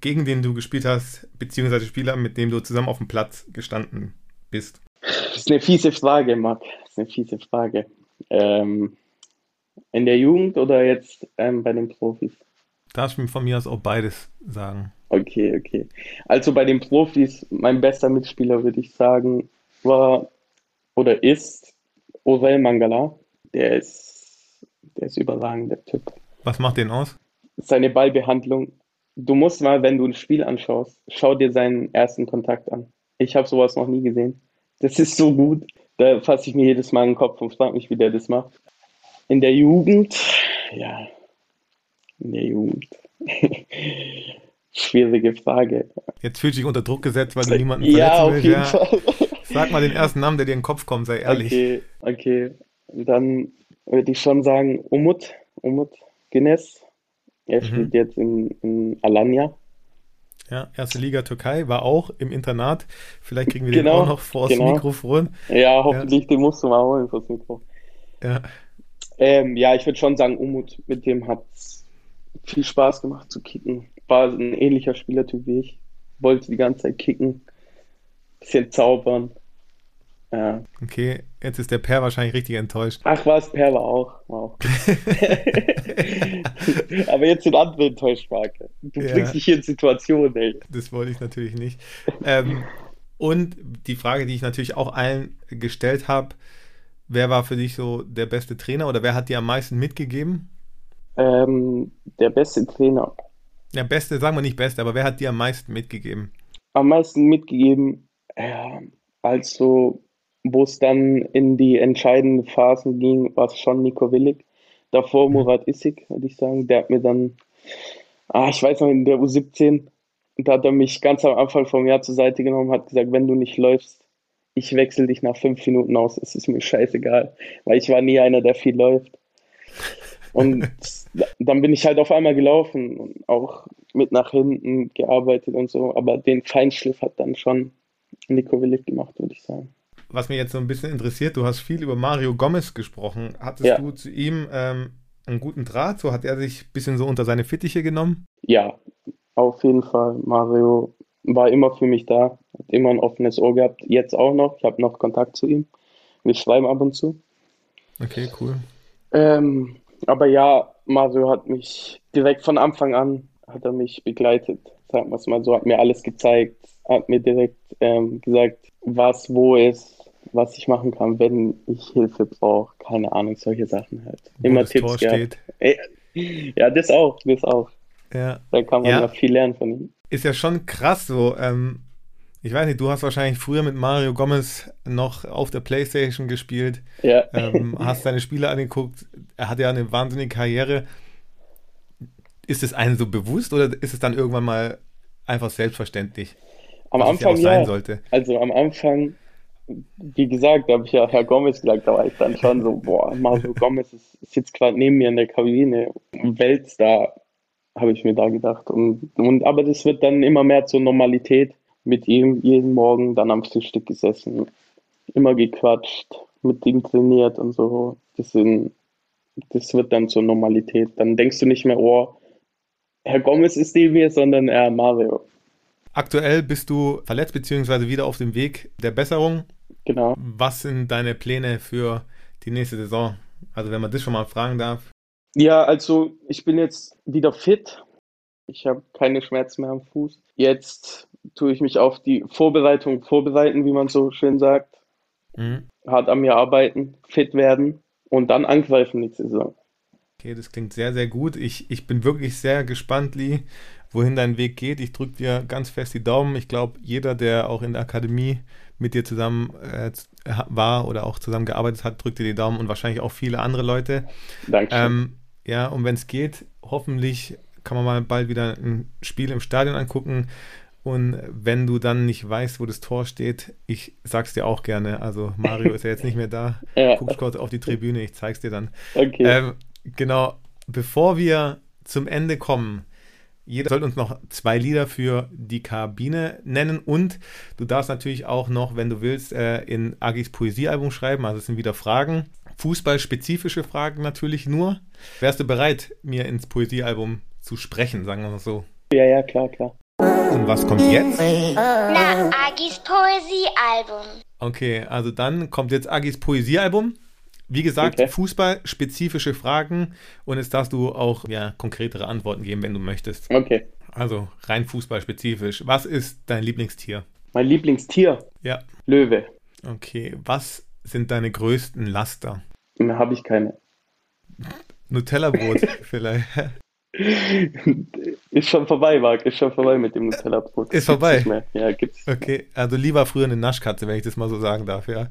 gegen den du gespielt hast, beziehungsweise Spieler, mit dem du zusammen auf dem Platz gestanden bist? Das ist eine fiese Frage, Marc. Das ist eine fiese Frage. Ähm, in der Jugend oder jetzt ähm, bei den Profis? Darfst du mir von mir aus auch beides sagen? Okay, okay. Also bei den Profis, mein bester Mitspieler, würde ich sagen, war oder ist Orel Mangala. Der ist, der ist überragend, der Typ. Was macht den aus? Seine Ballbehandlung. Du musst mal, wenn du ein Spiel anschaust, schau dir seinen ersten Kontakt an. Ich habe sowas noch nie gesehen. Das ist so gut. Da fasse ich mir jedes Mal in den Kopf und frage mich, wie der das macht. In der Jugend, ja, in der Jugend. Schwierige Frage. Jetzt fühlt sich unter Druck gesetzt, weil du niemanden Ja, auf willst. jeden Ja. Fall. Sag mal den ersten Namen, der dir in den Kopf kommt, sei ehrlich. Okay, okay. Dann würde ich schon sagen, Umut, Umut Güneş. Er Mhm. spielt jetzt in, in Alanya. Ja, erste Liga Türkei war auch im Internat. Vielleicht kriegen wir Genau, den auch noch vors genau. Mikrofon. Ja, hoffentlich, den musst du mal holen fürs Mikro. Ja. Ähm, ja, ich würde schon sagen, Umut, mit dem hat viel Spaß gemacht zu kicken. War ein ähnlicher Spielertyp wie ich. Wollte die ganze Zeit kicken, bisschen zaubern. Ja. Okay, jetzt ist der Per wahrscheinlich richtig enttäuscht. Ach was, Per war auch. War auch. Aber jetzt sind andere enttäuscht, Marke. Du Ja. bringst dich hier in Situationen, ey. Das wollte ich natürlich nicht. Ähm, und die Frage, die ich natürlich auch allen gestellt habe, wer war für dich so der beste Trainer oder wer hat dir am meisten mitgegeben? Ähm, der beste Trainer. Ja, beste, sagen wir nicht beste, aber wer hat dir am meisten mitgegeben? Am meisten mitgegeben, ja, also wo es dann in die entscheidenden Phasen ging, war es schon Nico Willig. Davor Murat Issig, würde ich sagen. Der hat mir dann, ah, ich weiß noch, in der U17, da hat er mich ganz am Anfang vom Jahr zur Seite genommen, hat gesagt, wenn du nicht läufst, ich wechsle dich nach fünf Minuten aus, es ist mir scheißegal, weil ich war nie einer, der viel läuft. Und dann bin ich halt auf einmal gelaufen und auch mit nach hinten gearbeitet und so, aber den Feinschliff hat dann schon Nico Willig gemacht, würde ich sagen. Was mich jetzt so ein bisschen interessiert, du hast viel über Mario Gomez gesprochen. Hattest Ja. du zu ihm ähm, einen guten Draht? So hat er sich ein bisschen so unter seine Fittiche genommen? Ja, auf jeden Fall. Mario war immer für mich da, hat immer ein offenes Ohr gehabt, jetzt auch noch. Ich habe noch Kontakt zu ihm. Wir schreiben ab und zu. Okay, cool. Ähm, aber ja, Mario hat mich direkt von Anfang an hat er mich begleitet, sagen wir es mal so, hat mir alles gezeigt, hat mir direkt ähm, gesagt, was wo ist, was ich machen kann, wenn ich Hilfe brauche. Keine Ahnung, solche Sachen halt. Wo Immer Tipps Tor gehabt. steht. Ja, das auch, das auch. Ja. Da kann man Ja. ja viel lernen von ihm. Ist ja schon krass so. Ähm, ich weiß nicht, du hast wahrscheinlich früher mit Mario Gomez noch auf der Playstation gespielt, Ja. ähm, hast seine Spiele angeguckt. Er hat ja eine wahnsinnige Karriere. Ist es einem so bewusst oder ist es dann irgendwann mal einfach selbstverständlich? Am was ja Anfang ja. sollte. Also am Anfang, wie gesagt, da habe ich ja Herr Gomez gesagt, da war ich dann schon so, boah, Mario Gomez ist, jetzt gerade neben mir in der Kabine, Weltstar, habe ich mir da gedacht. Und, und aber das wird dann immer mehr zur Normalität mit ihm jeden Morgen dann am Frühstück gesessen, immer gequatscht, mit ihm trainiert und so. Das sind, das wird dann zur Normalität. Dann denkst du nicht mehr, oh, Herr Gomez ist neben mir, sondern Herr Mario. Aktuell bist du verletzt beziehungsweise wieder auf dem Weg der Besserung. Genau. Was sind deine Pläne für die nächste Saison? Also wenn man das schon mal fragen darf. Ja, also ich bin jetzt wieder fit. Ich habe keine Schmerzen mehr am Fuß. Jetzt tue ich mich auf die Vorbereitung vorbereiten, wie man so schön sagt. Mhm. Hart an mir arbeiten, fit werden und dann angreifen nächste Saison. Okay, das klingt sehr, sehr gut. Ich, ich bin wirklich sehr gespannt, Lee, wohin dein Weg geht. Ich drücke dir ganz fest die Daumen. Ich glaube, jeder, der auch in der Akademie mit dir zusammen äh, war oder auch zusammen gearbeitet hat, drückt dir die Daumen und wahrscheinlich auch viele andere Leute. Dankeschön. Ähm, ja, und wenn es geht, hoffentlich kann man mal bald wieder ein Spiel im Stadion angucken. Und wenn du dann nicht weißt, wo das Tor steht, ich sag's dir auch gerne. Also Mario ist ja jetzt nicht mehr da. Ja. Guck kurz auf die Tribüne, ich zeig's dir dann. okay. Ähm, genau, bevor wir zum Ende kommen, jeder soll uns noch zwei Lieder für die Kabine nennen und du darfst natürlich auch noch, wenn du willst, äh, in Agis Poesiealbum schreiben. Also es sind wieder Fragen, fußballspezifische Fragen natürlich nur. Wärst du bereit, mir ins Poesiealbum zu sprechen, sagen wir mal so? ja, ja, klar, klar. Und was kommt jetzt? Na, Agis Poesiealbum. Okay, also dann kommt jetzt Agis Poesiealbum. Wie gesagt, Okay. fußballspezifische Fragen und jetzt darfst du auch ja, konkretere Antworten geben, wenn du möchtest. Okay. Also rein fußballspezifisch. Was ist dein Lieblingstier? Mein Lieblingstier, Ja. Löwe. Okay. Was sind deine größten Laster? Mehr habe ich keine. Nutella-Brot vielleicht. Ist schon vorbei, Marc. Ist schon vorbei mit dem Nutella-Brot. Ist vorbei? Ja, gibt's. Okay, also lieber früher eine Naschkatze, wenn ich das mal so sagen darf, ja.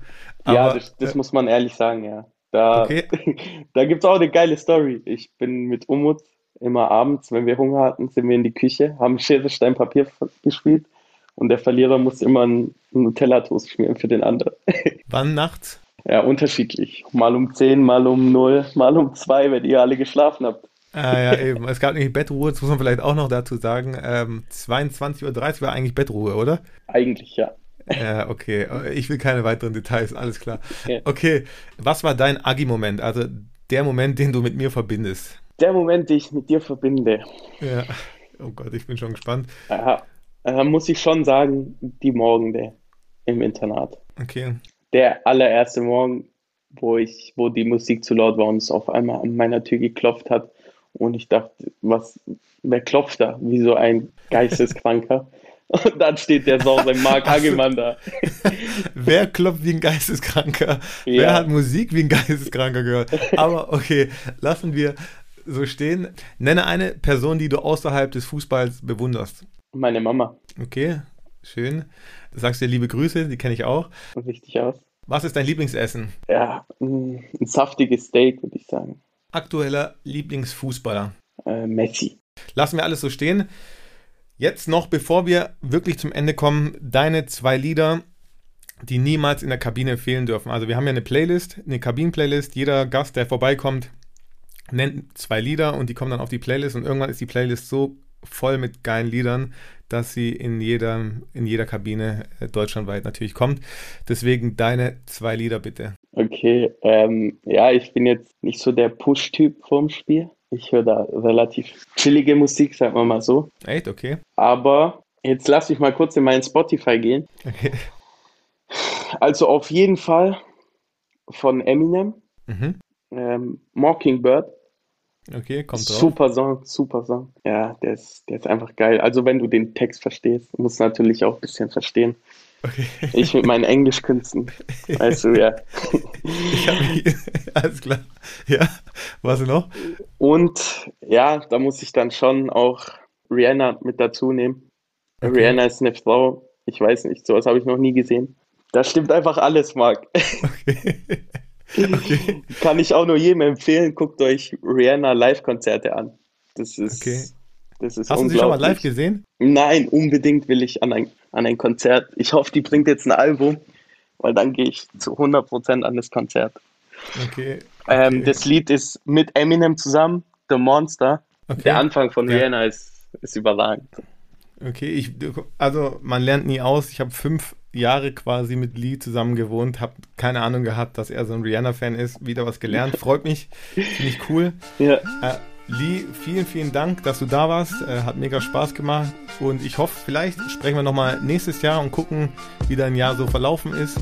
ja, Aber, das, das muss man ehrlich sagen, ja. Da, Okay. da gibt's auch eine geile Story. Ich bin mit Umut immer abends, wenn wir Hunger hatten, sind wir in die Küche, haben Schere, Stein, Papier gespielt und der Verlierer muss immer einen Nutella-Toast schmieren für den anderen. wann nachts? Ja, unterschiedlich. Mal um 10, mal um 0, mal um 2, wenn ihr alle geschlafen habt. Ah, ja, eben. Es gab nämlich Bettruhe, das muss man vielleicht auch noch dazu sagen. Ähm, 22.30 Uhr war eigentlich Bettruhe, oder? Eigentlich ja. Ja, okay. Ich will keine weiteren Details, alles klar. Ja. Okay, was war dein Agi-Moment? Also der Moment, den du mit mir verbindest? Der Moment, den ich mit dir verbinde, Ja. Oh Gott, ich bin schon gespannt. ja, äh, muss ich schon sagen, die Morgende im Internat. Okay. Der allererste Morgen, wo ich, wo die Musik zu laut war und es auf einmal an meiner Tür geklopft hat. Und ich dachte, was, wer klopft da? Wie so ein Geisteskranker. Und dann steht der Sorge Mark Hagemann da. Wer klopft wie ein Geisteskranker? Ja. Wer hat Musik wie ein Geisteskranker gehört? Aber okay, lassen wir so stehen. Nenne eine Person, die du außerhalb des Fußballs bewunderst. Meine Mama. Okay, schön. Du sagst dir liebe Grüße, die kenne ich auch. Richtig aus. Was ist dein Lieblingsessen? Ja, mh, ein saftiges Steak, würde ich sagen. Aktueller Lieblingsfußballer. Äh, Messi. Lassen wir alles so stehen. Jetzt noch, bevor wir wirklich zum Ende kommen, deine zwei Lieder, die niemals in der Kabine fehlen dürfen. Also wir haben ja eine Playlist, eine Kabinen-Playlist. Jeder Gast, der vorbeikommt, nennt zwei Lieder und die kommen dann auf die Playlist und irgendwann ist die Playlist so voll mit geilen Liedern, dass sie in jeder, in jeder Kabine äh, deutschlandweit natürlich kommt. Deswegen deine zwei Lieder bitte. Okay, ähm, ja, ich bin jetzt nicht so der Push-Typ vorm Spiel. Ich höre da relativ chillige Musik, sagen wir mal so. Echt? Okay. Aber jetzt lass mich mal kurz in meinen Spotify gehen. okay. Also auf jeden Fall von Eminem, Mhm. ähm, Mockingbird. Okay, kommt drauf. Super Song, super Song. Ja, der ist, der ist einfach geil. Also wenn du den Text verstehst, musst du natürlich auch ein bisschen verstehen. Okay. Ich mit meinen Englischkünsten, weißt du, ja. Ich hab mich, alles klar. Ja, was noch? Und ja, da muss ich dann schon auch Rihanna mit dazu nehmen. Okay. Rihanna ist eine Frau, ich weiß nicht, sowas habe ich noch nie gesehen. Da stimmt einfach alles, Marc. Okay. okay. Kann ich auch nur jedem empfehlen, guckt euch Rihanna Live-Konzerte an. Das ist, Okay. das ist Hast du sie schon mal live gesehen? Nein, unbedingt will ich an ein, an ein Konzert. Ich hoffe, die bringt jetzt ein Album, weil dann gehe ich zu 100% an das Konzert. Okay. Ähm, okay. das Lied ist mit Eminem zusammen, The Monster. okay. Der Anfang von Ja. Rihanna ist, ist überragend. Okay, ich, also man lernt nie aus. Ich habe fünf Jahre quasi mit Lee zusammen gewohnt, habe keine Ahnung gehabt, dass er so ein Rihanna-Fan ist. Wieder was gelernt, freut mich, finde ich cool. Ja, Äh, Lee, vielen, vielen Dank, dass du da warst. Äh, hat mega Spaß gemacht und ich hoffe, vielleicht sprechen wir nochmal nächstes Jahr und gucken, wie dein Jahr so verlaufen ist.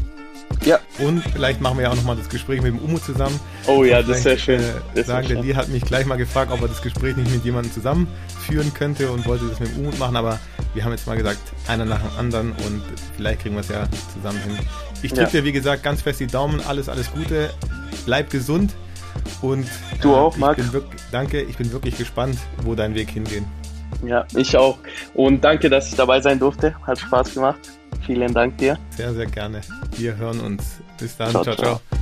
ja. Und vielleicht machen wir ja auch nochmal das Gespräch mit dem Umu zusammen. Oh ja, das wäre Vielleicht, schön. Äh, sagen, der. Lee hat mich gleich mal gefragt, ob er das Gespräch nicht mit jemandem zusammenführen könnte und wollte das mit dem Umut machen, aber wir haben jetzt mal gesagt, einer nach dem anderen und vielleicht kriegen wir es ja zusammen hin. Ich drücke Ja. dir, wie gesagt, ganz fest die Daumen, alles, alles Gute, bleib gesund und Du äh, auch, Marc. Wirklich, danke, ich bin wirklich gespannt, wo dein Weg hingeht. Ja, ich auch. Und danke, dass ich dabei sein durfte. Hat Spaß gemacht. Vielen Dank dir. Sehr, sehr gerne. Wir hören uns. Bis dann. Ciao, ciao. ciao. ciao.